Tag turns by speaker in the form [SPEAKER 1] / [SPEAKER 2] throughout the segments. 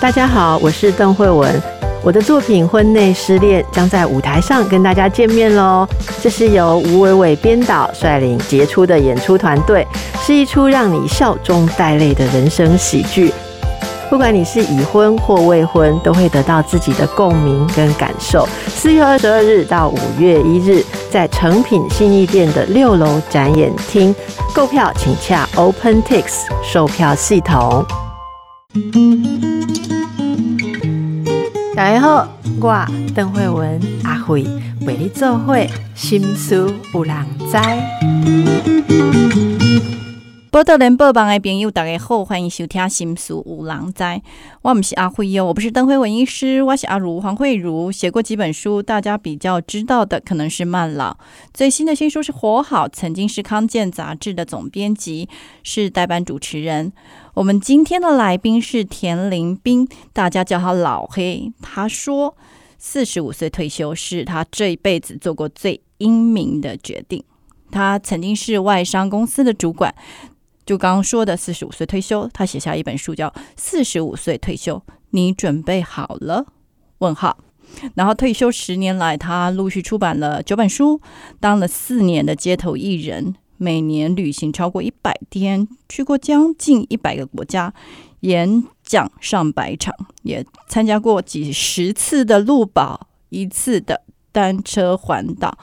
[SPEAKER 1] 大家好，我是邓慧文。我的作品《婚内失恋》将在舞台上跟大家见面喽。这是由吴伟伟编导率领杰出的演出团队，是一出让你笑中带泪的人生喜剧。不管你是已婚或未婚，都会得到自己的共鸣跟感受。四月二十二日到五月一日，在诚品信义店的六楼展演厅购票，请洽 OpenTix 售票系统。大家好，我邓慧文阿慧为你做会心思有人知。
[SPEAKER 2] 报道联播网的朋友，大家好，欢迎收听《心事有人知》。我不是阿慧哟，我不是邓慧文医师，我是阿如黄慧如，写过几本书，大家比较知道的可能是《慢老》。最新的新书是《活好》，曾经是康健杂志的总编辑，是代班主持人。我们今天的来宾是田林斌，大家叫他老黑。他说，四十五岁退休是他这一辈子做过最英明的决定。他曾经是外商公司的主管。就刚刚说的，四十五岁退休，他写下一本书叫《四十五岁退休》，你准备好了？问号。然后退休十年来，他陆续出版了九本书，当了四年的街头艺人，每年旅行超过一百天，去过将近一百个国家，演讲上百场，也参加过几十次的路跑，一次的单车环岛。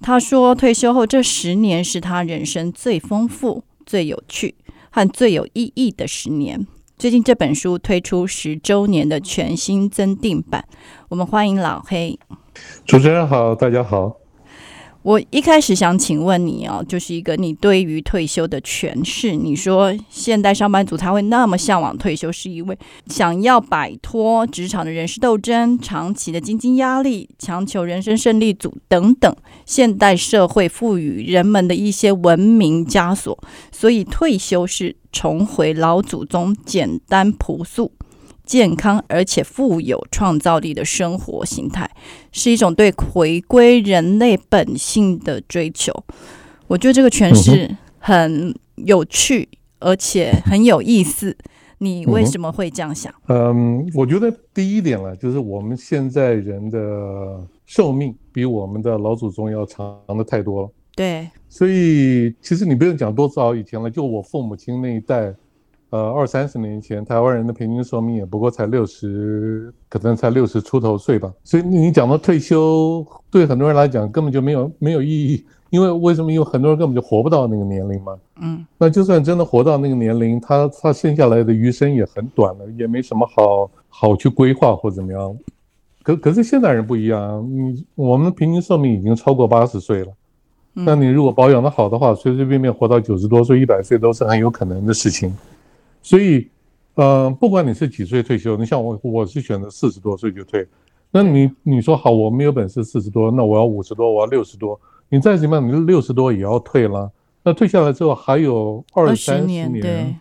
[SPEAKER 2] 他说，退休后这十年是他人生最丰富。最有趣和最有意义的十年。最近这本书推出十周年的全新增订版，我们欢迎老黑。
[SPEAKER 3] 主持人好，大家好。
[SPEAKER 2] 我一开始想请问你哦，就是一个你对于退休的诠释。你说现代上班族他会那么向往退休，是因为想要摆脱职场的人事斗争、长期的经济压力、强求人生胜利组等等现代社会赋予人们的一些文明枷锁，所以退休是重回老祖宗简单朴素。健康而且富有创造力的生活形态，是一种对回归人类本性的追求。我觉得这个诠释很有趣，而且很有意思。你为什么会这样想？
[SPEAKER 3] 嗯，我觉得第一点呢，就是我们现在人的寿命比我们的老祖宗要长的太多了。
[SPEAKER 2] 对，
[SPEAKER 3] 所以其实你不用讲多早以前了，就我父母亲那一代。呃，二三十年前，台湾人的平均寿命也不过才六十，可能才六十出头岁吧。所以你讲到退休，对很多人来讲根本就没有没有意义，因为为什么？因为很多人根本就活不到那个年龄嘛。嗯，那就算真的活到那个年龄，他他剩下来的余生也很短了，也没什么好好去规划或怎么样。可可是现代人不一样，你我们平均寿命已经超过八十岁了，那你如果保养的好的话，随随便便活到九十多岁、一百岁都是很有可能的事情。所以，呃，不管你是几岁退休，你像我，我是选择四十多岁就退。那你你说好，我没有本事四十多，那我要五十多，我要六十多。你再怎么样，你六十多也要退了。那退下来之后还有二三十年，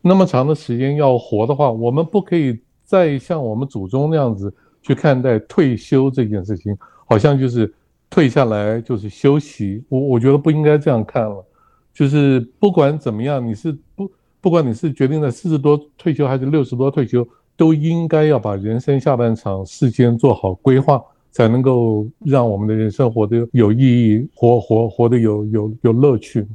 [SPEAKER 3] 那么长的时间要活的话，我们不可以再像我们祖宗那样子去看待退休这件事情，好像就是退下来就是休息。我我觉得不应该这样看了，就是不管怎么样，你是不。不管你是决定在四十多退休还是六十多退休，都应该要把人生下半场事先做好规划，才能够让我们的人生活得有意义，活活活得有有有乐趣。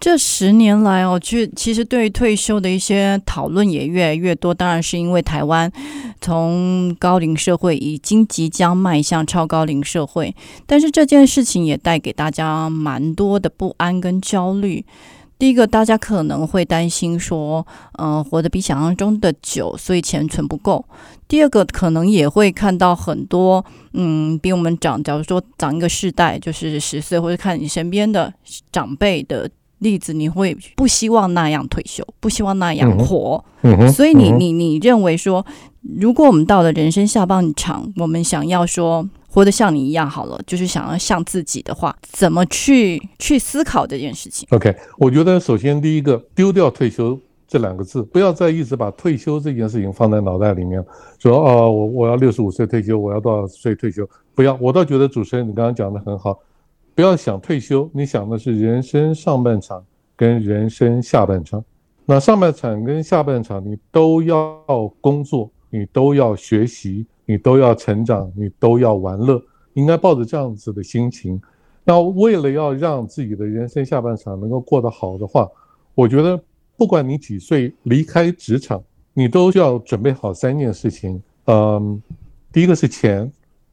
[SPEAKER 2] 这十年来哦，就其实对于退休的一些讨论也越来越多。当然是因为台湾从高龄社会已经即将迈向超高龄社会，但是这件事情也带给大家蛮多的不安跟焦虑。第一个，大家可能会担心说，嗯，活得比想象中的久，所以钱存不够。第二个，可能也会看到很多，嗯，比我们长，假如说长一个世代，就是十岁，或者看你身边的长辈的例子，你会不希望那样退休，不希望那样活。所以，你你你认为说，如果我们到了人生下半场，我们想要说。活得像你一样好了，就是想要像自己的话，怎么去去思考这件事情
[SPEAKER 3] ？OK，我觉得首先第一个丢掉退休这两个字，不要再一直把退休这件事情放在脑袋里面，说哦，我我要六十五岁退休，我要多少岁退休？不要，我倒觉得主持人你刚刚讲的很好，不要想退休，你想的是人生上半场跟人生下半场。那上半场跟下半场你都要工作，你都要学习，你都要成长，你都要玩乐，应该抱着这样子的心情。那为了要让自己的人生下半场能够过得好的话，我觉得不管你几岁离开职场，你都要准备好三件事情。嗯，第一个是钱，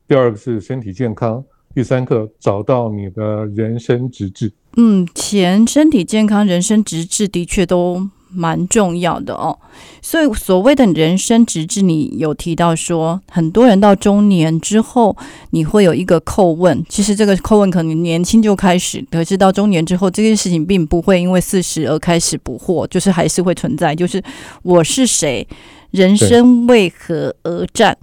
[SPEAKER 3] 第二个是身体健康，第三课找到你的人生直至。
[SPEAKER 2] 嗯，钱、身体健康、人生直至的确都。蛮重要的哦，所以所谓的人生直至，你有提到说，很多人到中年之后，你会有一个叩问。其实这个叩问可能年轻就开始，可是到中年之后，这件事情并不会因为四十而开始不惑，就是还是会存在。就是我是谁，人生为何而战？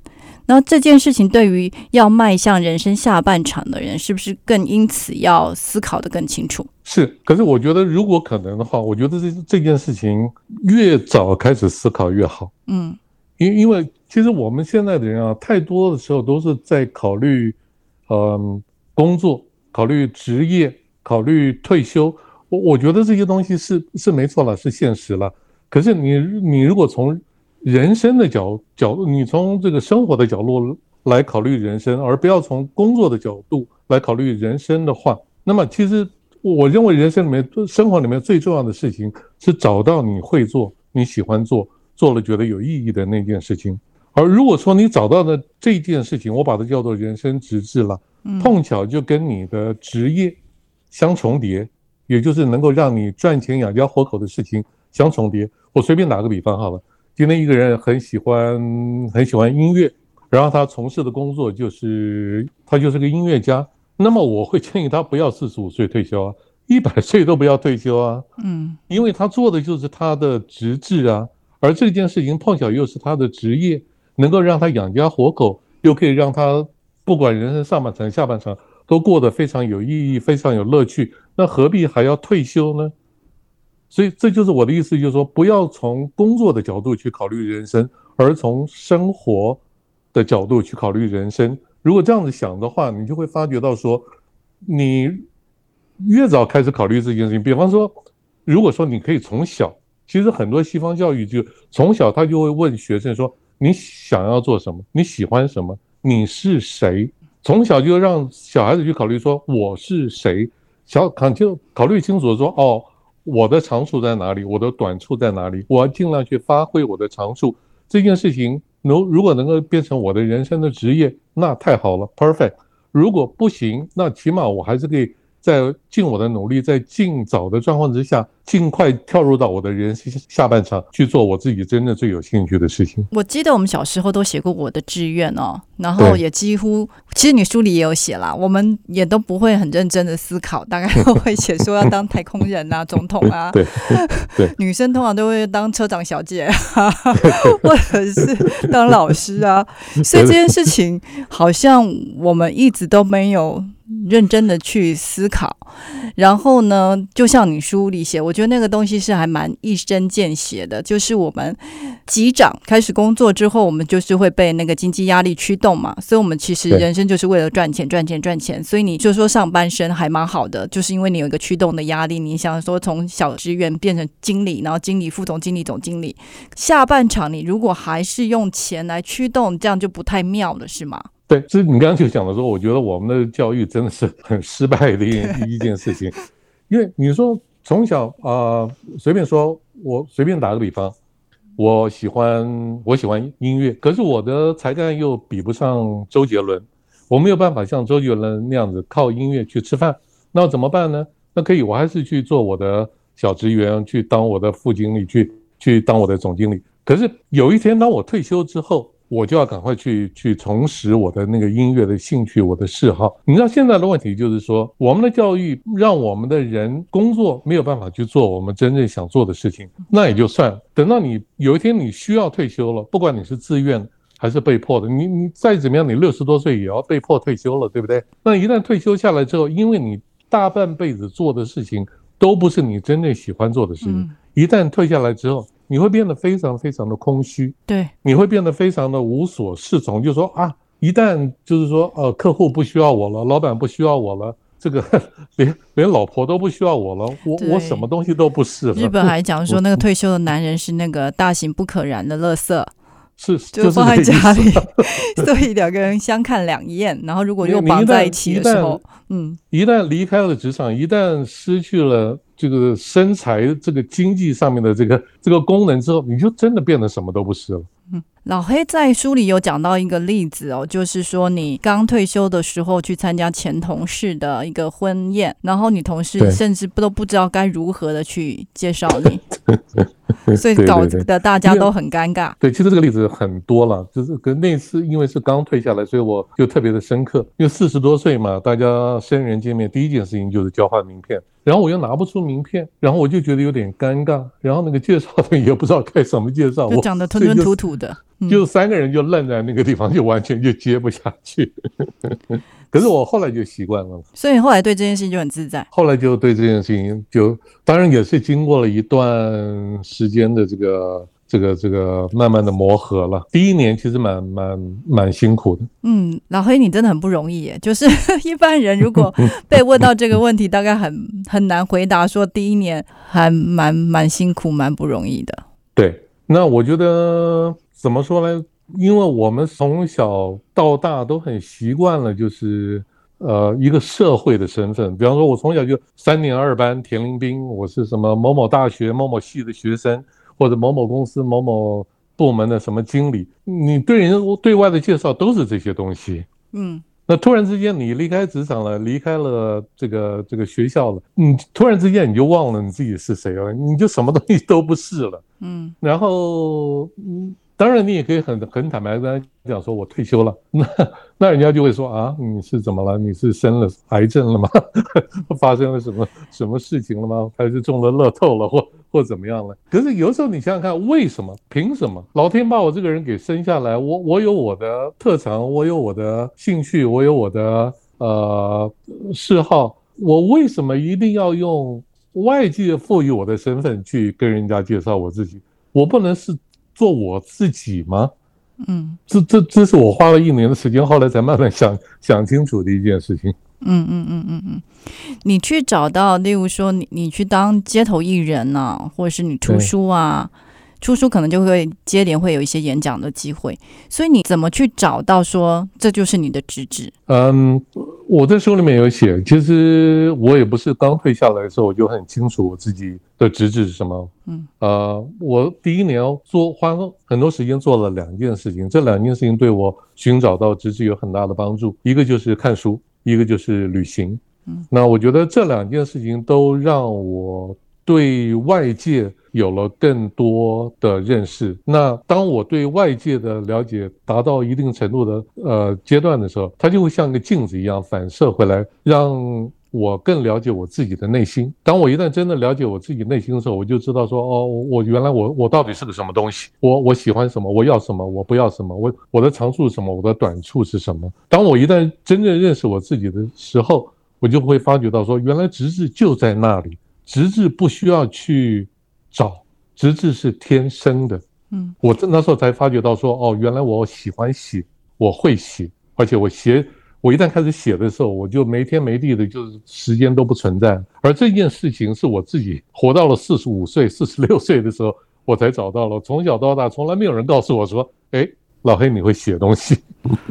[SPEAKER 2] 然后这件事情对于要迈向人生下半场的人，是不是更因此要思考的更清楚？
[SPEAKER 3] 是，可是我觉得如果可能的话，我觉得这这件事情越早开始思考越好。嗯，因因为其实我们现在的人啊，太多的时候都是在考虑，嗯，工作，考虑职业，考虑退休。我我觉得这些东西是是没错了，是现实了。可是你你如果从人生的角角度，你从这个生活的角度来考虑人生，而不要从工作的角度来考虑人生的话，那么其实我认为人生里面、生活里面最重要的事情是找到你会做、你喜欢做、做了觉得有意义的那件事情。而如果说你找到的这件事情，我把它叫做人生直至了，碰巧就跟你的职业相重叠，也就是能够让你赚钱养家活口的事情相重叠。我随便打个比方好了。今天一个人很喜欢很喜欢音乐，然后他从事的工作就是他就是个音乐家。那么我会建议他不要四十五岁退休啊，一百岁都不要退休啊。嗯，因为他做的就是他的职志啊，而这件事情碰巧又是他的职业，能够让他养家活口，又可以让他不管人生上半场下半场都过得非常有意义、非常有乐趣。那何必还要退休呢？所以这就是我的意思，就是说，不要从工作的角度去考虑人生，而从生活的角度去考虑人生。如果这样子想的话，你就会发觉到说，你越早开始考虑这件事情。比方说，如果说你可以从小，其实很多西方教育就从小他就会问学生说，你想要做什么？你喜欢什么？你是谁？从小就让小孩子去考虑说，我是谁？小考就考虑清楚说，哦。我的长处在哪里？我的短处在哪里？我要尽量去发挥我的长处。这件事情能如果能够变成我的人生的职业，那太好了，perfect。如果不行，那起码我还是可以。在尽我的努力，在尽早的状况之下，尽快跳入到我的人生下半场去做我自己真的最有兴趣的事情。
[SPEAKER 2] 我记得我们小时候都写过我的志愿哦，然后也几乎，其实你书里也有写啦，我们也都不会很认真的思考，大概都会写说要当太空人啊、总统啊。
[SPEAKER 3] 对对，
[SPEAKER 2] 女生通常都会当车长小姐，或者是当老师啊。所以这件事情好像我们一直都没有。认真的去思考，然后呢，就像你书里写，我觉得那个东西是还蛮一针见血的。就是我们机长开始工作之后，我们就是会被那个经济压力驱动嘛，所以我们其实人生就是为了赚钱、赚钱、赚钱。所以你就说上半身还蛮好的，就是因为你有一个驱动的压力。你想说从小职员变成经理，然后经理、副总经理、总经理，下半场你如果还是用钱来驱动，这样就不太妙了，是吗？
[SPEAKER 3] 对，所以你刚刚就讲的说，我觉得我们的教育真的是很失败的一 一件事情，因为你说从小啊，随便说，我随便打个比方，我喜欢我喜欢音乐，可是我的才干又比不上周杰伦，我没有办法像周杰伦那样子靠音乐去吃饭，那怎么办呢？那可以，我还是去做我的小职员，去当我的副经理，去去当我的总经理。可是有一天，当我退休之后。我就要赶快去去重拾我的那个音乐的兴趣，我的嗜好。你知道现在的问题就是说，我们的教育让我们的人工作没有办法去做我们真正想做的事情，那也就算了。等到你有一天你需要退休了，不管你是自愿还是被迫的，你你再怎么样，你六十多岁也要被迫退休了，对不对？那一旦退休下来之后，因为你大半辈子做的事情都不是你真正喜欢做的事情，一旦退下来之后。你会变得非常非常的空虚，
[SPEAKER 2] 对，
[SPEAKER 3] 你会变得非常的无所适从。就是说啊，一旦就是说，呃，客户不需要我了，老板不需要我了，这个 连连老婆都不需要我了，我我什么东西都不是了。
[SPEAKER 2] 日本还讲说，那个退休的男人是那个大型不可燃的垃圾。
[SPEAKER 3] 是
[SPEAKER 2] 就放在家里，所以两个人相看两厌。然后如果又绑在一起的时候，嗯，
[SPEAKER 3] 一旦离开了职场，一旦失去了这个身材、这个经济上面的这个这个功能之后，你就真的变得什么都不是了。
[SPEAKER 2] 嗯老黑在书里有讲到一个例子哦，就是说你刚退休的时候去参加前同事的一个婚宴，然后你同事甚至不都不知道该如何的去介绍你，所以搞得大家都很尴尬。
[SPEAKER 3] 对，其实这个例子很多了，就是跟那次因为是刚退下来，所以我就特别的深刻。因为四十多岁嘛，大家生人见面，第一件事情就是交换名片，然后我又拿不出名片，然后我就觉得有点尴尬，然后那个介绍的也不知道该怎么介绍，
[SPEAKER 2] 就
[SPEAKER 3] 我
[SPEAKER 2] 讲的吞吞吐吐的，嗯
[SPEAKER 3] 就三个人就愣在那个地方，就完全就接不下去。可是我后来就习惯了，
[SPEAKER 2] 所以你后来对这件事情就很自在。
[SPEAKER 3] 后来就对这件事情就，当然也是经过了一段时间的这个这个这个慢慢的磨合了。第一年其实蛮蛮蛮辛苦的，
[SPEAKER 2] 嗯，老黑，你真的很不容易耶。就是 一般人如果被问到这个问题，大概很很难回答，说第一年还蛮蛮辛苦、蛮不容易的。
[SPEAKER 3] 对。那我觉得怎么说呢？因为我们从小到大都很习惯了，就是呃一个社会的身份。比方说，我从小就三年二班田林兵，我是什么某某大学某某系的学生，或者某某公司某某部门的什么经理。你对人对外的介绍都是这些东西。
[SPEAKER 2] 嗯
[SPEAKER 3] 那突然之间你离开职场了，离开了这个这个学校了，你突然之间你就忘了你自己是谁了，你就什么东西都不是了。
[SPEAKER 2] 嗯
[SPEAKER 3] 然后，嗯，当然你也可以很很坦白跟他讲说，我退休了。那 那人家就会说啊，你是怎么了？你是生了癌症了吗？发生了什么什么事情了吗？还是中了乐透了，或或怎么样了？可是有时候你想想看，为什么？凭什么？老天把我这个人给生下来，我我有我的特长，我有我的兴趣，我有我的呃嗜好，我为什么一定要用外界赋予我的身份去跟人家介绍我自己？我不能是做我自己吗？
[SPEAKER 2] 嗯
[SPEAKER 3] 这这这是我花了一年的时间，后来才慢慢想想清楚的一件事情。
[SPEAKER 2] 嗯嗯嗯嗯嗯，你去找到，例如说你你去当街头艺人啊，或者是你出书啊，出书可能就会接连会有一些演讲的机会，所以你怎么去找到说这就是你的职责？
[SPEAKER 3] 嗯，我在书里面有写，其实我也不是刚退下来的时候我就很清楚我自己的职责是什么。
[SPEAKER 2] 嗯，
[SPEAKER 3] 呃，我第一年做花很多时间做了两件事情，这两件事情对我寻找到职责有很大的帮助。一个就是看书，一个就是旅行。
[SPEAKER 2] 嗯，
[SPEAKER 3] 那我觉得这两件事情都让我对外界有了更多的认识。那当我对外界的了解达到一定程度的呃阶段的时候，它就会像个镜子一样反射回来，让我更了解我自己的内心。当我一旦真的了解我自己内心的时候，我就知道说，哦，我原来我我到底是个什么东西，我我喜欢什么，我要什么，我不要什么，我我的长处是什么，我的短处是什么。当我一旦真正认识我自己的时候，我就会发觉到说，原来直至就在那里，直至不需要去找，直至是天生的。
[SPEAKER 2] 嗯，
[SPEAKER 3] 我这那时候才发觉到说，哦，原来我喜欢写，我会写，而且我写，我一旦开始写的时候，我就没天没地的，就是时间都不存在。而这件事情是我自己活到了四十五岁、四十六岁的时候，我才找到了。从小到大，从来没有人告诉我说，哎，老黑你会写东西。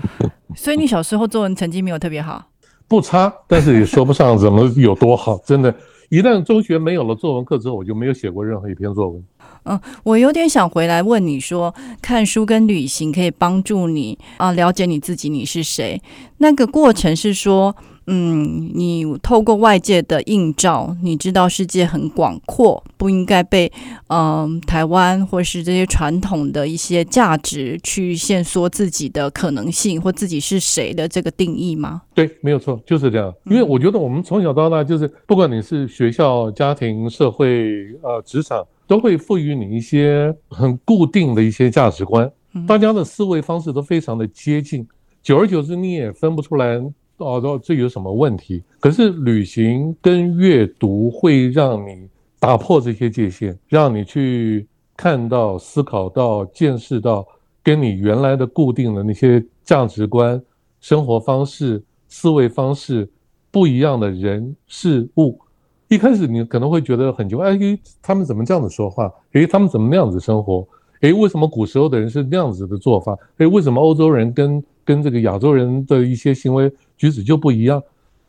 [SPEAKER 2] 所以你小时候作文成绩没有特别好。
[SPEAKER 3] 不差，但是也说不上怎么有多好。真的，一旦中学没有了作文课之后，我就没有写过任何一篇作文。
[SPEAKER 2] 嗯我有点想回来问你说，看书跟旅行可以帮助你啊了解你自己，你是谁？那个过程是说，嗯，你透过外界的映照，你知道世界很广阔，不应该被嗯台湾或是这些传统的一些价值去限缩自己的可能性或自己是谁的这个定义吗？
[SPEAKER 3] 对，没有错，就是这样。因为我觉得我们从小到大，就是不管你是学校、家庭、社会、呃职场，都会赋予你一些很固定的一些价值观。大家的思维方式都非常的接近，久而久之你也分不出来哦，这有什么问题？可是旅行跟阅读会让你打破这些界限，让你去看到、思考到、见识到跟你原来的固定的那些价值观、生活方式、思维方式不一样的人事物。一开始你可能会觉得很奇怪，哎，他们怎么这样子说话？诶，他们怎么那样子生活？诶，为什么古时候的人是那样子的做法？诶，为什么欧洲人跟跟这个亚洲人的一些行为举止就不一样？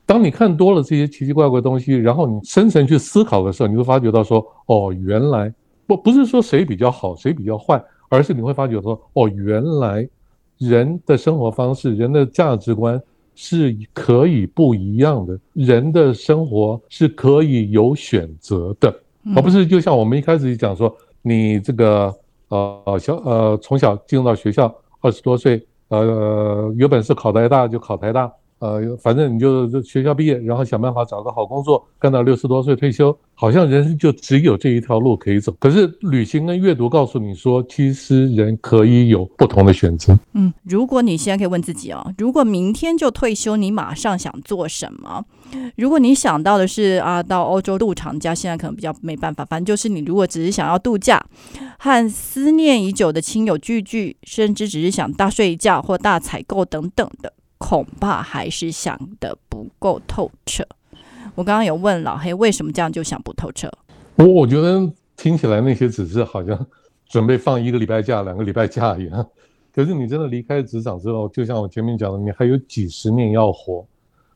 [SPEAKER 3] 当你看多了这些奇奇怪怪的东西，然后你深层去思考的时候，你会发觉到说，哦，原来不不是说谁比较好，谁比较坏，而是你会发觉说，哦，原来人的生活方式、人的价值观是可以不一样的，人的生活是可以有选择的，而不是就像我们一开始讲说，你这个呃小呃从小进入到学校，二十多岁，呃有本事考台大就考台大。呃，反正你就学校毕业，然后想办法找个好工作，干到六十多岁退休，好像人生就只有这一条路可以走。可是旅行跟阅读告诉你说，其实人可以有不同的选择。
[SPEAKER 2] 嗯，如果你现在可以问自己哦，如果明天就退休，你马上想做什么？如果你想到的是啊，到欧洲度长假，现在可能比较没办法。反正就是你如果只是想要度假，和思念已久的亲友聚聚，甚至只是想大睡一觉或大采购等等的。恐怕还是想的不够透彻。我刚刚有问老黑，为什么这样就想不透彻？
[SPEAKER 3] 我我觉得听起来那些只是好像准备放一个礼拜假、两个礼拜假一样。可是你真的离开职场之后，就像我前面讲的，你还有几十年要活，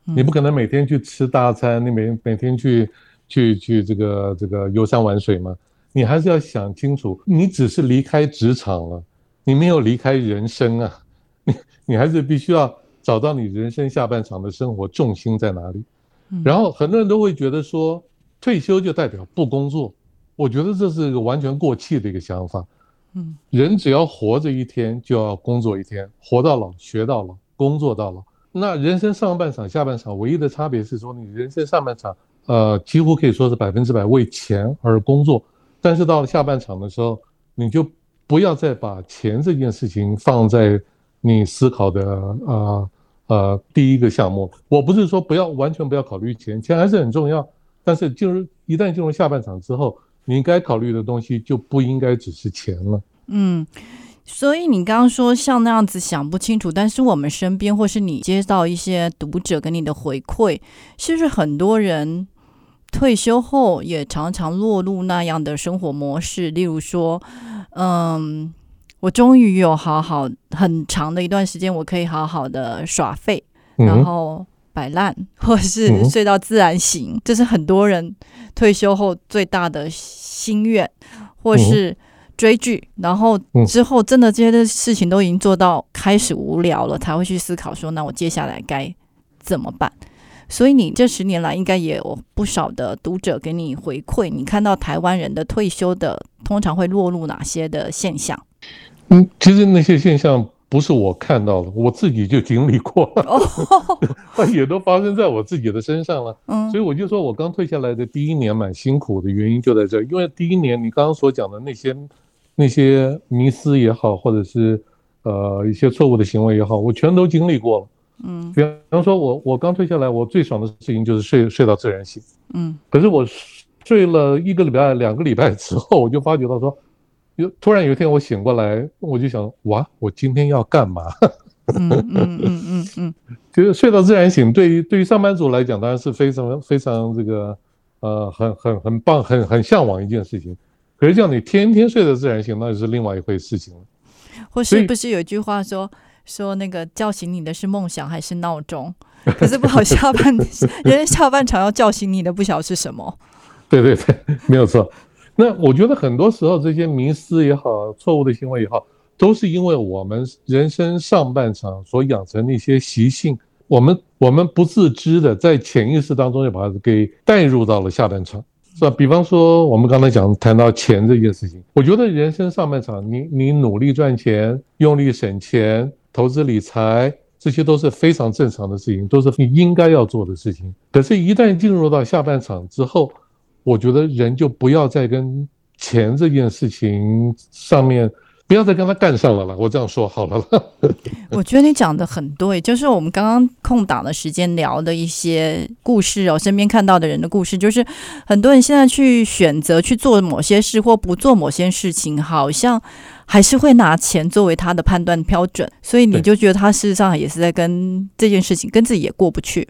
[SPEAKER 3] 你不可能每天去吃大餐，你每每天去去去这个这个游山玩水嘛？你还是要想清楚，你只是离开职场了，你没有离开人生啊，你你还是必须要。找到你人生下半场的生活重心在哪里？然后很多人都会觉得说，退休就代表不工作。我觉得这是一个完全过气的一个想法。嗯，人只要活着一天，就要工作一天，活到老学到老，工作到老。那人生上半场、下半场唯一的差别是说，你人生上半场，呃，几乎可以说是百分之百为钱而工作。但是到了下半场的时候，你就不要再把钱这件事情放在你思考的啊。呃，第一个项目，我不是说不要完全不要考虑钱，钱还是很重要。但是进入一旦进入下半场之后，你应该考虑的东西就不应该只是钱了。
[SPEAKER 2] 嗯，所以你刚刚说像那样子想不清楚，但是我们身边或是你接到一些读者给你的回馈，是不是很多人退休后也常常落入那样的生活模式？例如说，嗯。我终于有好好很长的一段时间，我可以好好的耍废，然后摆烂，或是睡到自然醒，这是很多人退休后最大的心愿，或是追剧，然后之后真的这些的事情都已经做到开始无聊了，才会去思考说，那我接下来该怎么办？所以你这十年来应该也有不少的读者给你回馈，你看到台湾人的退休的通常会落入哪些的现象？
[SPEAKER 3] 嗯，其实那些现象不是我看到的，我自己就经历过了，也都发生在我自己的身上了。嗯，所以我就说我刚退下来的第一年蛮辛苦的原因就在这，因为第一年你刚刚所讲的那些那些迷思也好，或者是呃一些错误的行为也好，我全都经历过了。嗯，比方说我我刚退下来，我最爽的事情就是睡睡到自然醒。嗯，可是我睡了一个礼拜、两个礼拜之后，我就发觉到说。有突然有一天我醒过来，我就想哇，我今天要干嘛？嗯嗯嗯嗯嗯，就是睡到自然醒，对于对于上班族来讲，当然是非常非常这个呃很很很棒，很很向往一件事情。可是叫你天天睡到自然醒，那就是另外一回事情了。
[SPEAKER 2] 或是不是有句话说说那个叫醒你的是梦想还是闹钟？可是不好下半 人下半场要叫醒你的，不晓得是什么？
[SPEAKER 3] 对对对，没有错。那我觉得很多时候这些迷思也好，错误的行为也好，都是因为我们人生上半场所养成的一些习性，我们我们不自知的在潜意识当中就把它给带入到了下半场，是吧？比方说我们刚才讲谈到钱这件事情，我觉得人生上半场，你你努力赚钱，用力省钱，投资理财，这些都是非常正常的事情，都是你应该要做的事情。可是，一旦进入到下半场之后，我觉得人就不要再跟钱这件事情上面，不要再跟他干上了了。我这样说好了了。
[SPEAKER 2] 我觉得你讲的很对，就是我们刚刚空档的时间聊的一些故事哦，身边看到的人的故事，就是很多人现在去选择去做某些事或不做某些事情，好像还是会拿钱作为他的判断标准，所以你就觉得他事实上也是在跟这件事情跟自己也过不去。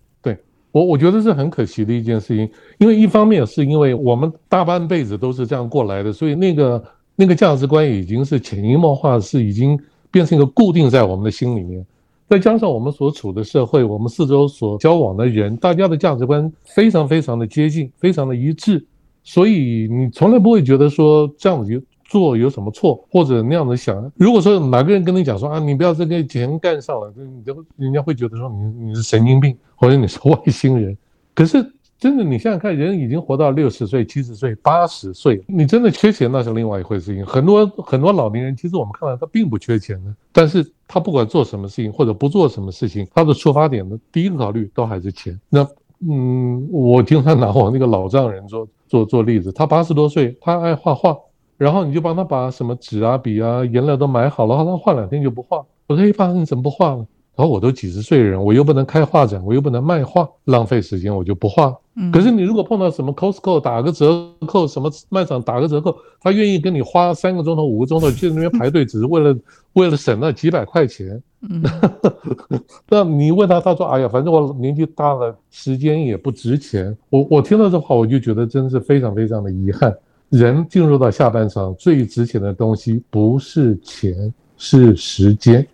[SPEAKER 3] 我我觉得是很可惜的一件事情，因为一方面是因为我们大半辈子都是这样过来的，所以那个那个价值观已经是潜移默化，是已经变成一个固定在我们的心里面。再加上我们所处的社会，我们四周所交往的人，大家的价值观非常非常的接近，非常的一致，所以你从来不会觉得说这样子就做有什么错，或者那样子想。如果说哪个人跟你讲说啊，你不要再跟钱干上了，你就人家会觉得说你你是神经病，或者你是外星人。可是。真的，你想想看，人已经活到六十岁、七十岁、八十岁，你真的缺钱那是另外一回事情。很多很多老年人，其实我们看来他并不缺钱的，但是他不管做什么事情或者不做什么事情，他的出发点的第一个考虑都还是钱。那嗯，我经常拿我那个老丈人做做做例子，他八十多岁，他爱画画，然后你就帮他把什么纸啊、笔啊、颜料都买好了，他画两天就不画。我说：“哎，爸，你怎么不画了？”然后我都几十岁人，我又不能开画展，我又不能卖画，浪费时间，我就不画。可是你如果碰到什么 Costco 打个折扣，什么卖场打个折扣，他愿意跟你花三个钟头、五个钟头去那边排队，只是为了 为了省那几百块钱。那你问他，他说：“哎呀，反正我年纪大了，时间也不值钱。”我我听到这话，我就觉得真是非常非常的遗憾。人进入到下半场，最值钱的东西不是钱，是时间。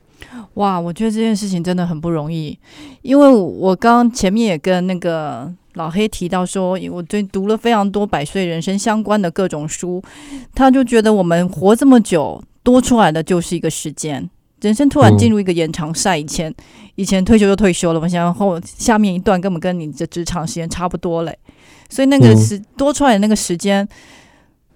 [SPEAKER 2] 哇，我觉得这件事情真的很不容易，因为我刚前面也跟那个老黑提到说，我对读了非常多百岁人生相关的各种书，他就觉得我们活这么久，多出来的就是一个时间，人生突然进入一个延长赛，以前以前退休就退休了，我想后下面一段根本跟你的职场时间差不多嘞，所以那个是多出来的那个时间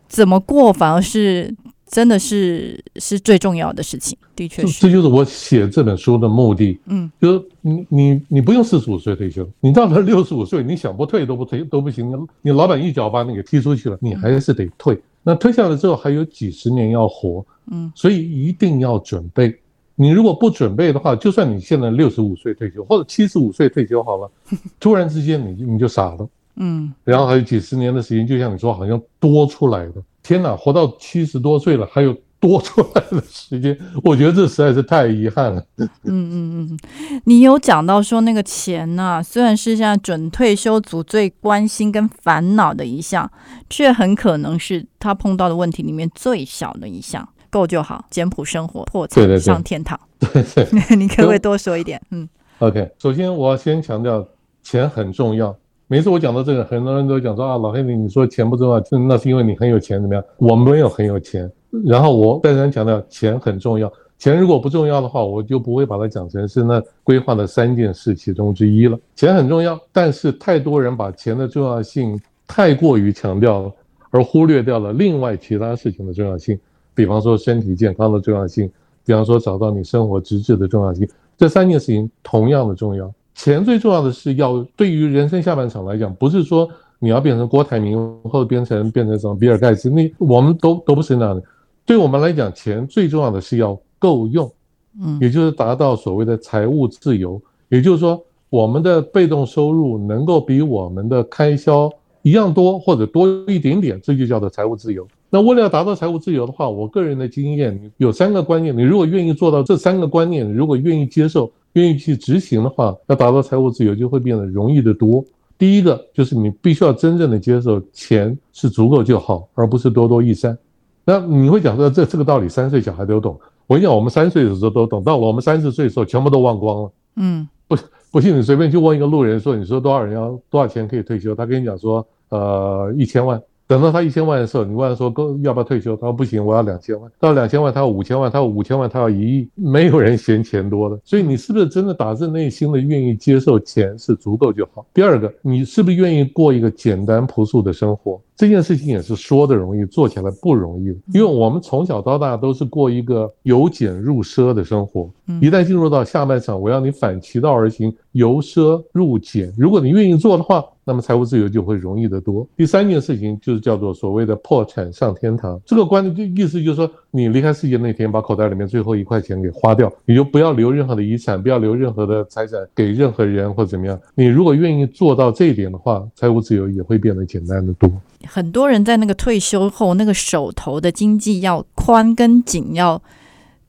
[SPEAKER 2] 怎么过，反而是。真的是是最重要的事情，的确是。
[SPEAKER 3] 这就是我写这本书的目的。嗯，就是你你你不用四十五岁退休，你到了六十五岁，你想不退都不退都不行。你老板一脚把你给踢出去了，你还是得退。那退下来之后还有几十年要活，嗯，所以一定要准备。你如果不准备的话，就算你现在六十五岁退休或者七十五岁退休好了，突然之间你你就傻了，嗯，然后还有几十年的时间，就像你说，好像多出来的。天哪，活到七十多岁了，还有多出来的时间，我觉得这实在是太遗憾了。嗯
[SPEAKER 2] 嗯嗯，你有讲到说那个钱呐，虽然是现在准退休族最关心跟烦恼的一项，却很可能是他碰到的问题里面最小的一项，够就好，简朴生活，破产上天堂。
[SPEAKER 3] 对 对，
[SPEAKER 2] 你可不可以多说一点？嗯
[SPEAKER 3] ，OK，首先我要先强调，钱很重要。每次我讲到这个，很多人都讲说啊，老黑你你说钱不重要，那是因为你很有钱怎么样？我没有很有钱。然后我再三强调，钱很重要。钱如果不重要的话，我就不会把它讲成是那规划的三件事其中之一了。钱很重要，但是太多人把钱的重要性太过于强调了，而忽略掉了另外其他事情的重要性。比方说身体健康的重要性，比方说找到你生活直至的重要性，这三件事情同样的重要。钱最重要的是要对于人生下半场来讲，不是说你要变成郭台铭或者变成变成什么比尔盖茨，那我们都都不是那样的。对我们来讲，钱最重要的是要够用，嗯，也就是达到所谓的财务自由，也就是说我们的被动收入能够比我们的开销一样多或者多一点点，这就叫做财务自由。那为了要达到财务自由的话，我个人的经验有三个观念，你如果愿意做到这三个观念，如果愿意接受。愿意去执行的话，要达到财务自由就会变得容易得多。第一个就是你必须要真正的接受，钱是足够就好，而不是多多益善。那你会讲说这这个道理，三岁小孩都懂。我跟你讲，我们三岁的时候都懂，到了我们三十岁的时候，全部都忘光了。嗯，不不信你随便去问一个路人说，你说多少人要多少钱可以退休？他跟你讲说，呃，一千万。等到他一千万的时候，你问他说够要不要退休？他说不行，我要两千万。到两千万，他要五千万，他要五千万，他要一亿。没有人嫌钱多的，所以你是不是真的打自内心的愿意接受钱是足够就好？第二个，你是不是愿意过一个简单朴素的生活？这件事情也是说的容易，做起来不容易。因为我们从小到大都是过一个由俭入奢的生活，一旦进入到下半场，我要你反其道而行，由奢入俭。如果你愿意做的话。那么财务自由就会容易得多。第三件事情就是叫做所谓的破产上天堂。这个观念就意思就是说，你离开世界那天，把口袋里面最后一块钱给花掉，你就不要留任何的遗产，不要留任何的财产给任何人或怎么样。你如果愿意做到这一点的话，财务自由也会变得简单的多。
[SPEAKER 2] 很多人在那个退休后，那个手头的经济要宽跟紧要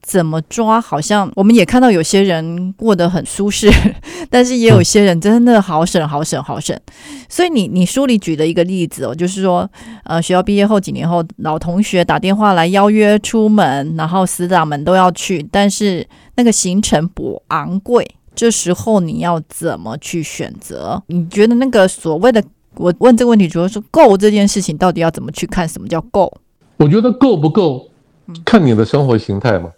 [SPEAKER 2] 怎么抓？好像我们也看到有些人过得很舒适，但是也有些人真的好省、好省、好省。所以你你书里举的一个例子哦，就是说，呃，学校毕业后几年后，老同学打电话来邀约出门，然后死党们都要去，但是那个行程不昂贵，这时候你要怎么去选择？你觉得那个所谓的？我问这个问题，主要是够这件事情到底要怎么去看？什么叫够？
[SPEAKER 3] 我觉得够不够，看你的生活形态嘛。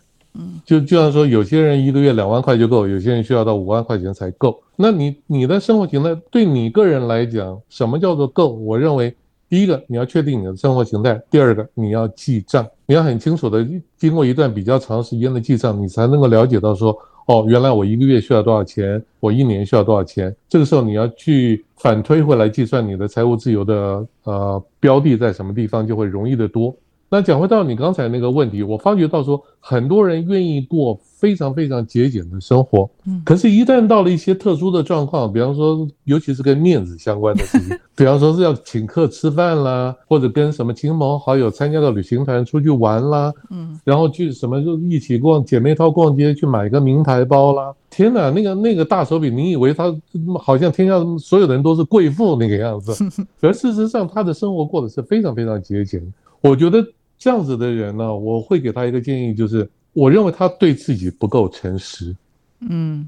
[SPEAKER 3] 就就像说，有些人一个月两万块就够，有些人需要到五万块钱才够。那你你的生活形态对你个人来讲，什么叫做够？我认为，第一个你要确定你的生活形态，第二个你要记账，你要很清楚的经过一段比较长时间的记账，你才能够了解到说。哦，原来我一个月需要多少钱？我一年需要多少钱？这个时候你要去反推回来计算你的财务自由的呃标的在什么地方，就会容易得多。那讲回到你刚才那个问题，我发觉到说，很多人愿意过非常非常节俭的生活，嗯，可是，一旦到了一些特殊的状况，比方说，尤其是跟面子相关的事情，比方说是要请客吃饭啦，或者跟什么亲朋好友参加个旅行团出去玩啦，嗯，然后去什么就一起逛姐妹淘逛街去买个名牌包啦，天哪，那个那个大手笔，你以为他好像天下所有人都是贵妇那个样子，而事实上他的生活过得是非常非常节俭，我觉得。这样子的人呢，我会给他一个建议，就是我认为他对自己不够诚实。
[SPEAKER 2] 嗯，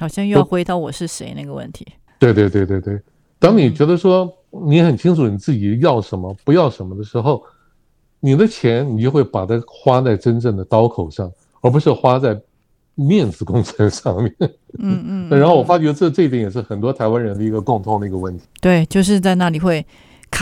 [SPEAKER 2] 好像又要回到我是谁那个问题。
[SPEAKER 3] 对对对对对，当你觉得说你很清楚你自己要什么不要什么的时候，你的钱你就会把它花在真正的刀口上，而不是花在面子工程上面。嗯嗯。然后我发觉这这一点也是很多台湾人的一个共通的一个问题。
[SPEAKER 2] 对，就是在那里会。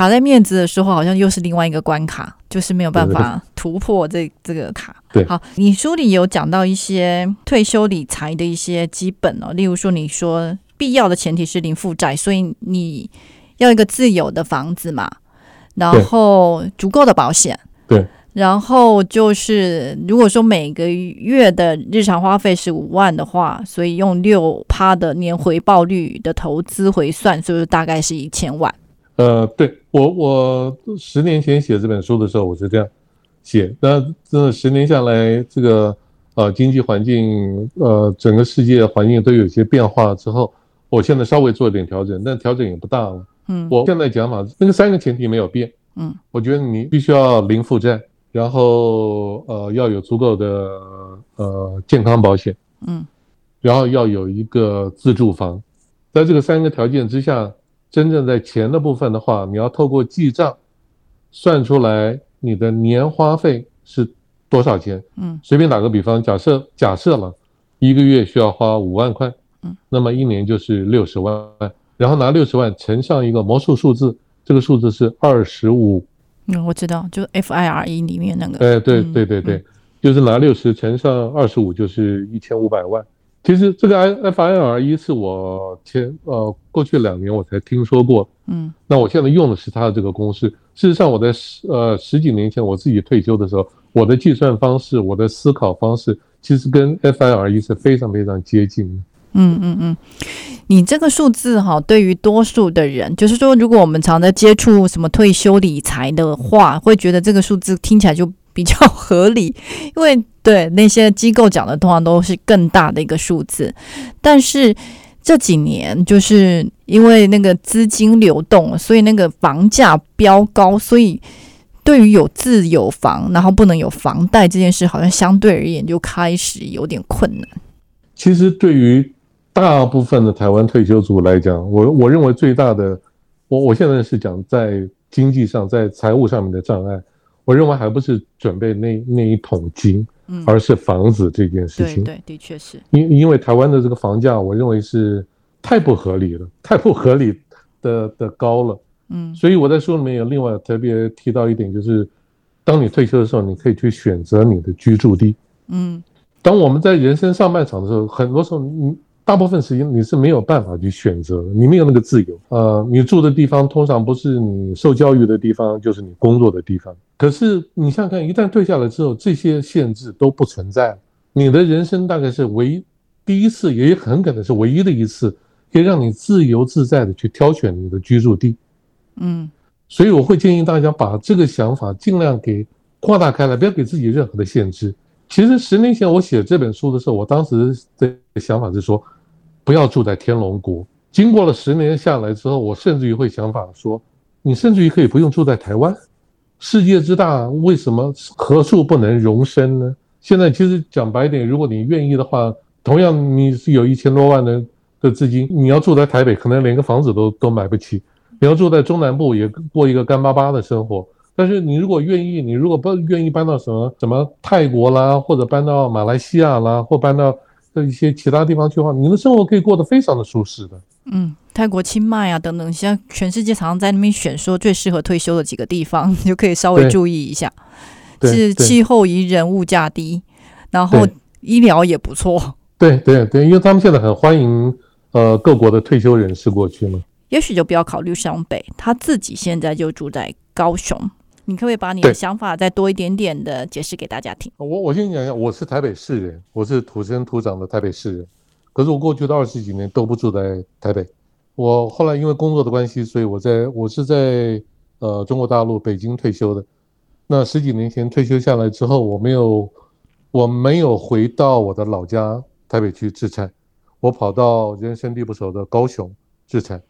[SPEAKER 2] 卡在面子的时候，好像又是另外一个关卡，就是没有办法突破这这个卡。
[SPEAKER 3] 对，
[SPEAKER 2] 好，你书里有讲到一些退休理财的一些基本哦，例如说，你说必要的前提是零负债，所以你要一个自有的房子嘛，然后足够的保险，
[SPEAKER 3] 对，
[SPEAKER 2] 然后就是如果说每个月的日常花费是五万的话，所以用六趴的年回报率的投资回算，就是大概是一千万。
[SPEAKER 3] 呃，对我，我十年前写这本书的时候，我是这样写。那这十年下来，这个呃经济环境，呃整个世界环境都有些变化之后，我现在稍微做一点调整，但调整也不大了。嗯，我现在讲法，那个三个前提没有变。嗯，我觉得你必须要零负债，然后呃要有足够的呃健康保险。嗯，然后要有一个自住房，在这个三个条件之下。真正在钱的部分的话，你要透过记账算出来你的年花费是多少钱。嗯，随便打个比方，假设假设了一个月需要花五万块，嗯，那么一年就是六十万，然后拿六十万乘上一个魔术数字，这个数字是二十五。
[SPEAKER 2] 嗯，我知道，就 FIRE 里面那个。
[SPEAKER 3] 哎，对对对对，就是拿六十乘上二十五，就是一千五百万。其实这个 F I R 一是我前呃过去两年我才听说过，嗯，那我现在用的是它的这个公式。事实上，我在十呃十几年前我自己退休的时候，我的计算方式、我的思考方式，其实跟 F I R 一是非常非常接近的。
[SPEAKER 2] 嗯嗯嗯，你这个数字哈，对于多数的人，就是说，如果我们常在接触什么退休理财的话，会觉得这个数字听起来就。比较合理，因为对那些机构讲的通常都是更大的一个数字，但是这几年就是因为那个资金流动，所以那个房价飙高，所以对于有自有房然后不能有房贷这件事，好像相对而言就开始有点困难。
[SPEAKER 3] 其实对于大部分的台湾退休族来讲，我我认为最大的，我我现在是讲在经济上、在财务上面的障碍。我认为还不是准备那那一桶金，嗯，而是房子这件事情。
[SPEAKER 2] 对，的确是。
[SPEAKER 3] 因因为台湾的这个房价，我认为是太不合理了，太不合理的的高了。嗯，所以我在书里面有另外特别提到一点，就是当你退休的时候，你可以去选择你的居住地。嗯，当我们在人生上半场的时候，很多时候你。大部分时间你是没有办法去选择，你没有那个自由。呃，你住的地方通常不是你受教育的地方，就是你工作的地方。可是你想想看，一旦退下来之后，这些限制都不存在了。你的人生大概是唯第一次，也很可能是唯一的一次，可以让你自由自在的去挑选你的居住地。嗯，所以我会建议大家把这个想法尽量给扩大开来，不要给自己任何的限制。其实十年前我写这本书的时候，我当时的想法是说，不要住在天龙国。经过了十年下来之后，我甚至于会想法说，你甚至于可以不用住在台湾。世界之大，为什么何处不能容身呢？现在其实讲白点，如果你愿意的话，同样你是有一千多万的的资金，你要住在台北，可能连个房子都都买不起；你要住在中南部，也过一个干巴巴的生活。但是你如果愿意，你如果不愿意搬到什么什么泰国啦，或者搬到马来西亚啦，或搬到一些其他地方去的话，你的生活可以过得非常的舒适的。
[SPEAKER 2] 嗯，泰国、清迈啊等等，现在全世界常常在那边选说最适合退休的几个地方，你就可以稍微注意一下。是气候宜人，物价低，然后医疗也不错。
[SPEAKER 3] 对对对，因为他们现在很欢迎呃各国的退休人士过去嘛。
[SPEAKER 2] 也许就不要考虑湘北，他自己现在就住在高雄。你可不可以把你的想法再多一点点的解释给大家听？
[SPEAKER 3] 我我先讲一下，我是台北市人，我是土生土长的台北市人。可是我过去的二十几年都不住在台北。我后来因为工作的关系，所以我在我是在呃中国大陆北京退休的。那十几年前退休下来之后，我没有我没有回到我的老家台北去自产，我跑到人生地不熟的高雄自产，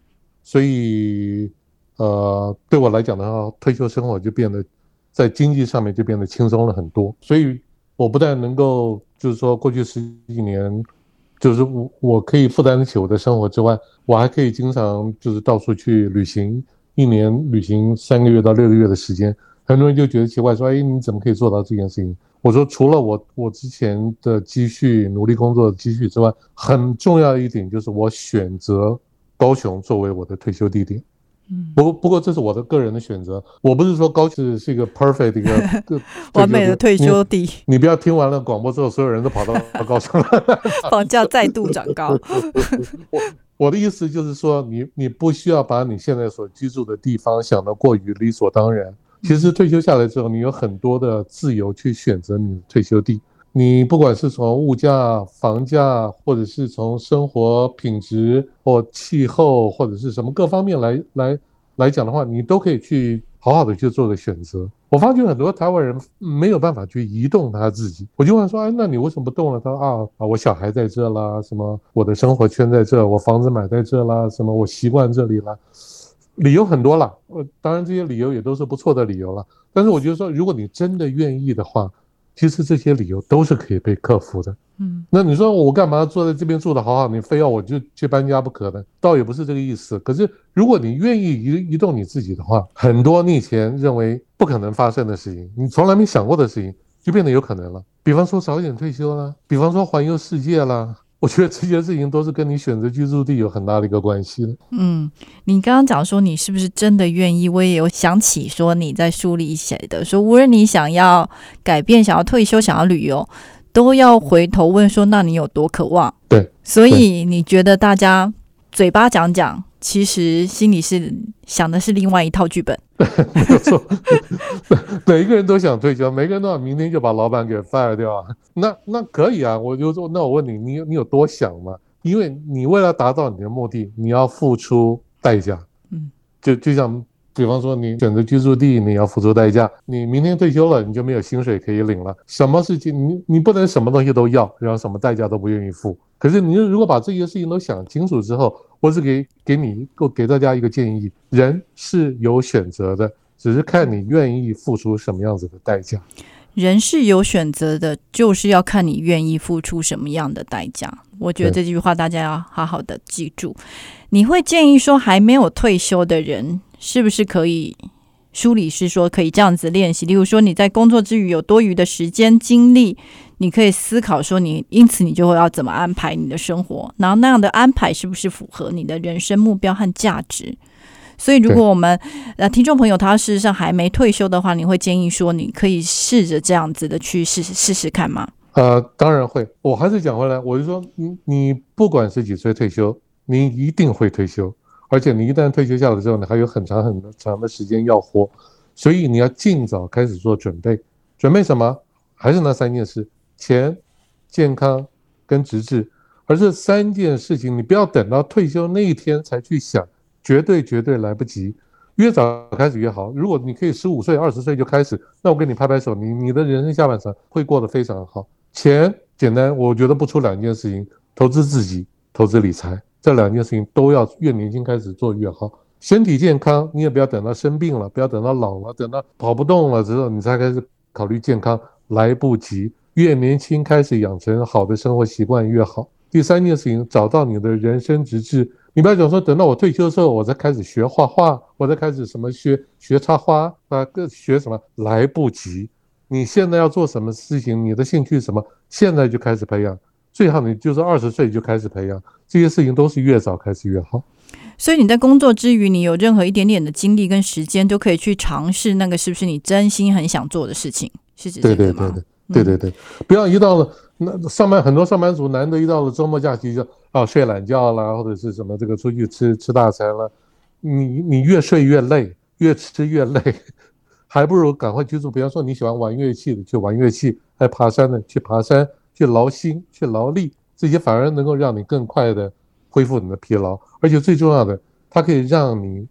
[SPEAKER 3] 所以。呃，对我来讲的话，退休生活就变得在经济上面就变得轻松了很多。所以，我不但能够就是说过去十几年，就是我我可以负担得起我的生活之外，我还可以经常就是到处去旅行，一年旅行三个月到六个月的时间。很多人就觉得奇怪，说：“哎，你怎么可以做到这件事情？”我说：“除了我我之前的积蓄、努力工作的积蓄之外，很重要的一点就是我选择高雄作为我的退休地点。”不不过这是我的个人的选择，我不是说高是是一个 perfect 一个
[SPEAKER 2] 完美的退休地。
[SPEAKER 3] 你不要听完了广播之后，所有人都跑到 高雄了，
[SPEAKER 2] 房价再度涨高。
[SPEAKER 3] 我我的意思就是说，你你不需要把你现在所居住的地方想得过于理所当然。其实退休下来之后，你有很多的自由去选择你的退休地。你不管是从物价、房价，或者是从生活品质或气候，或者是什么各方面来来来讲的话，你都可以去好好的去做个选择。我发觉很多台湾人没有办法去移动他自己，我就问说：“哎，那你为什么不动了？”他说：“啊，我小孩在这啦，什么我的生活圈在这，我房子买在这啦，什么我习惯这里啦，理由很多了。呃，当然这些理由也都是不错的理由了。但是我觉得说，如果你真的愿意的话，其实这些理由都是可以被克服的，嗯，那你说我干嘛坐在这边住的好好，你非要我就去搬家不可呢？倒也不是这个意思。可是如果你愿意移移动你自己的话，很多你以前认为不可能发生的事情，你从来没想过的事情，就变得有可能了。比方说早一点退休啦，比方说环游世界啦。我觉得这些事情都是跟你选择居住地有很大的一个关系的。
[SPEAKER 2] 嗯，你刚刚讲说你是不是真的愿意？我也有想起说你在书里写的，说无论你想要改变、想要退休、想要旅游，都要回头问说，那你有多渴望？
[SPEAKER 3] 对，
[SPEAKER 2] 所以你觉得大家嘴巴讲讲。其实心里是想的是另外一套剧本，
[SPEAKER 3] 没有错。每一个人都想退休，每个人都想明天就把老板给 fire 掉啊。那那可以啊，我就说，那我问你，你你有多想吗？因为你为了达到你的目的，你要付出代价。嗯，就就像比方说，你选择居住地，你要付出代价。你明天退休了，你就没有薪水可以领了。什么事情你你不能什么东西都要，然后什么代价都不愿意付。可是你如果把这些事情都想清楚之后，我是给给你给给大家一个建议：人是有选择的，只是看你愿意付出什么样子的代价。
[SPEAKER 2] 人是有选择的，就是要看你愿意付出什么样的代价。我觉得这句话大家要好好的记住。你会建议说，还没有退休的人，是不是可以？梳理是说可以这样子练习，例如说你在工作之余有多余的时间精力。你可以思考说，你因此你就会要怎么安排你的生活，然后那样的安排是不是符合你的人生目标和价值？所以，如果我们呃听众朋友他事实上还没退休的话，你会建议说，你可以试着这样子的去试试试试看吗？
[SPEAKER 3] 呃，当然会。我还是讲回来，我就说，你你不管是几岁退休，你一定会退休，而且你一旦退休下来之后，你还有很长很长的时间要活，所以你要尽早开始做准备。准备什么？还是那三件事。钱、健康跟直至，而这三件事情，你不要等到退休那一天才去想，绝对绝对来不及。越早开始越好。如果你可以十五岁、二十岁就开始，那我给你拍拍手，你你的人生下半场会过得非常好。钱简单，我觉得不出两件事情：投资自己，投资理财。这两件事情都要越年轻开始做越好。身体健康，你也不要等到生病了，不要等到老了，等到跑不动了之后，你才开始考虑健康，来不及。越年轻开始养成好的生活习惯越好。第三件事情，找到你的人生直至。你不要讲说，等到我退休的时候，我才开始学画画，我才开始什么学学插花啊，各学什么，来不及。你现在要做什么事情，你的兴趣什么，现在就开始培养。最好你就是二十岁就开始培养这些事情，都是越早开始越好。
[SPEAKER 2] 所以你在工作之余，你有任何一点点的精力跟时间，都可以去尝试那个是不是你真心很想做的事情？是指
[SPEAKER 3] 对对对对对对对，不要一到了那上班，很多上班族难得一到了周末假期就啊睡懒觉啦，或者是什么这个出去吃吃大餐了，你你越睡越累，越吃越累，还不如赶快去做。比方说你喜欢玩乐器的，去玩乐器；爱爬山的，去爬山。去劳心，去劳力，这些反而能够让你更快的恢复你的疲劳，而且最重要的，它可以让你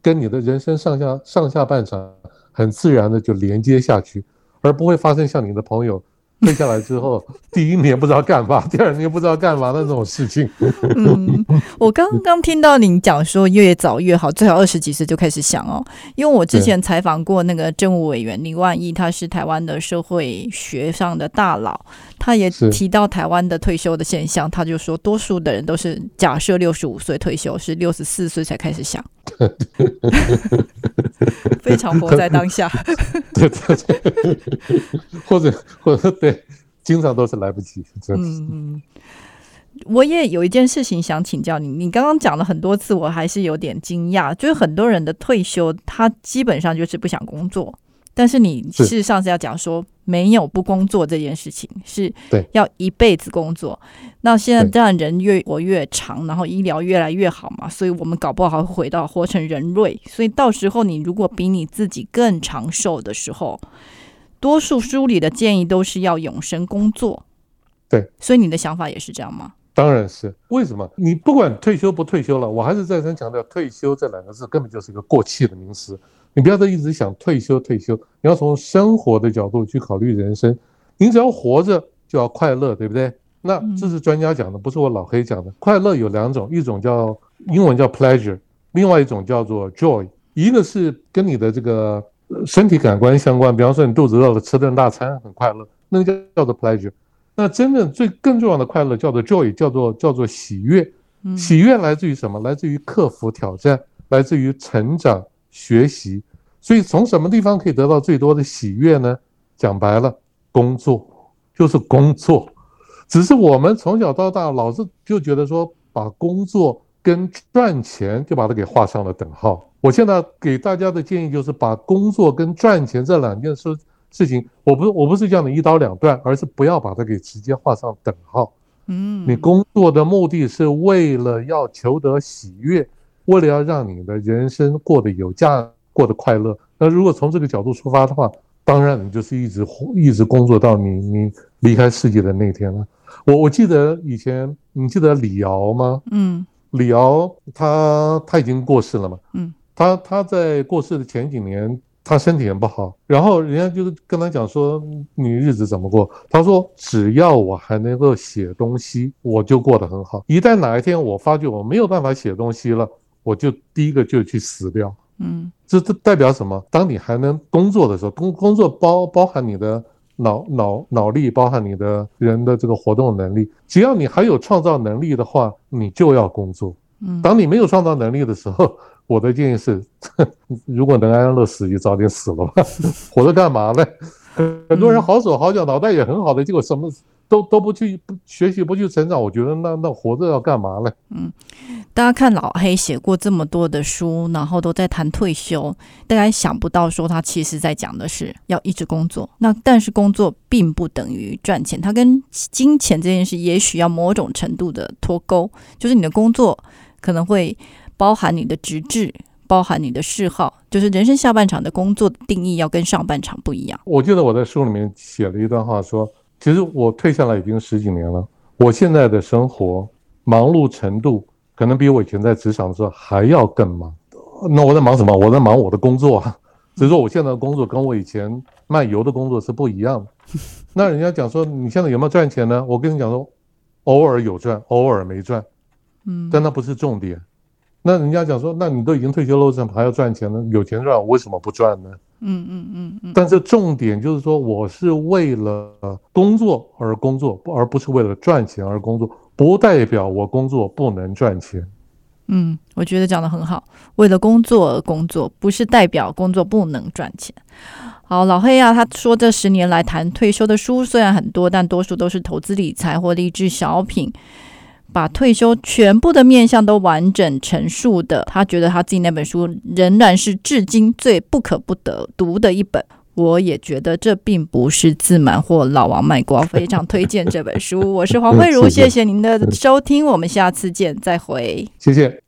[SPEAKER 3] 跟你的人生上下上下半场很自然的就连接下去，而不会发生像你的朋友。退下来之后，第一年不知道干嘛，第二年不知道干嘛的那种事情。
[SPEAKER 2] 嗯，我刚刚听到您讲说越早越好，最好二十几岁就开始想哦。因为我之前采访过那个政务委员林万一，他是台湾的社会学上的大佬，他也提到台湾的退休的现象，他就说多数的人都是假设六十五岁退休，是六十四岁才开始想。非常活在当下，
[SPEAKER 3] 对对对，或者或者对，经常都是来不及。嗯嗯，
[SPEAKER 2] 我也有一件事情想请教你，你刚刚讲了很多次，我还是有点惊讶，就是很多人的退休，他基本上就是不想工作。但是你事实上是要讲说没有不工作这件事情，是要一辈子工作。那现在当然人越活越长，然后医疗越来越好嘛，所以我们搞不好会回到活成人类。所以到时候你如果比你自己更长寿的时候，多数书里的建议都是要永生工作。
[SPEAKER 3] 对，
[SPEAKER 2] 所以你的想法也是这样吗？
[SPEAKER 3] 当然是。为什么？你不管退休不退休了，我还是再三强调，退休这两个字根本就是一个过气的名词。你不要再一直想退休退休，你要从生活的角度去考虑人生。你只要活着就要快乐，对不对？那这是专家讲的，不是我老黑讲的。快乐有两种，一种叫英文叫 pleasure，另外一种叫做 joy。一个是跟你的这个身体感官相关，比方说你肚子饿了吃顿大餐很快乐，那个叫叫做 pleasure。那真正最更重要的快乐叫做 joy，叫做叫做喜悦。喜悦来自于什么？来自于克服挑战，来自于成长。学习，所以从什么地方可以得到最多的喜悦呢？讲白了，工作就是工作。只是我们从小到大老是就觉得说，把工作跟赚钱就把它给画上了等号。我现在给大家的建议就是，把工作跟赚钱这两件事事情，我不是我不是叫你一刀两断，而是不要把它给直接画上等号。嗯，你工作的目的是为了要求得喜悦。为了要让你的人生过得有价，过得快乐，那如果从这个角度出发的话，当然你就是一直一直工作到你你离开世界的那天了。我我记得以前，你记得李敖吗？嗯，李敖他他已经过世了嘛。嗯，他他在过世的前几年，他身体很不好，然后人家就是跟他讲说，你日子怎么过？他说只要我还能够写东西，我就过得很好。一旦哪一天我发觉我没有办法写东西了，我就第一个就去死掉，嗯，这这代表什么？当你还能工作的时候，工工作包包含你的脑脑脑力，包含你的人的这个活动能力。只要你还有创造能力的话，你就要工作。嗯，当你没有创造能力的时候，我的建议是，如果能安乐死，就早点死了吧，活着干嘛呢？很多人好手好脚，脑袋也很好的，结果什么都都不去不学习，不去成长，我觉得那那活着要干嘛呢？嗯。
[SPEAKER 2] 大家看老黑写过这么多的书，然后都在谈退休，大家想不到说他其实在讲的是要一直工作。那但是工作并不等于赚钱，他跟金钱这件事也许要某种程度的脱钩。就是你的工作可能会包含你的职志，包含你的嗜好，就是人生下半场的工作定义要跟上半场不一样。
[SPEAKER 3] 我记得我在书里面写了一段话，说其实我退下来已经十几年了，我现在的生活忙碌程度。可能比我以前在职场的时候还要更忙。那我在忙什么？我在忙我的工作啊。只是说我现在的工作跟我以前卖油的工作是不一样的。那人家讲说你现在有没有赚钱呢？我跟你讲说，偶尔有赚，偶尔没赚，
[SPEAKER 2] 嗯，
[SPEAKER 3] 但那不是重点。那人家讲说，那你都已经退休了，为什么还要赚钱呢？有钱赚，我为什么不赚呢？
[SPEAKER 2] 嗯嗯嗯嗯，
[SPEAKER 3] 但是重点就是说，我是为了工作而工作，而不是为了赚钱而工作，不代表我工作不能赚钱。
[SPEAKER 2] 嗯，我觉得讲的很好，为了工作而工作，不是代表工作不能赚钱。好，老黑啊，他说这十年来谈退休的书虽然很多，但多数都是投资理财或励志小品。把退休全部的面向都完整陈述的，他觉得他自己那本书仍然是至今最不可不得读的一本。我也觉得这并不是自满或老王卖瓜，非常推荐这本书。我是黄慧茹，谢谢您的收听，我们下次见，再会。
[SPEAKER 3] 谢谢。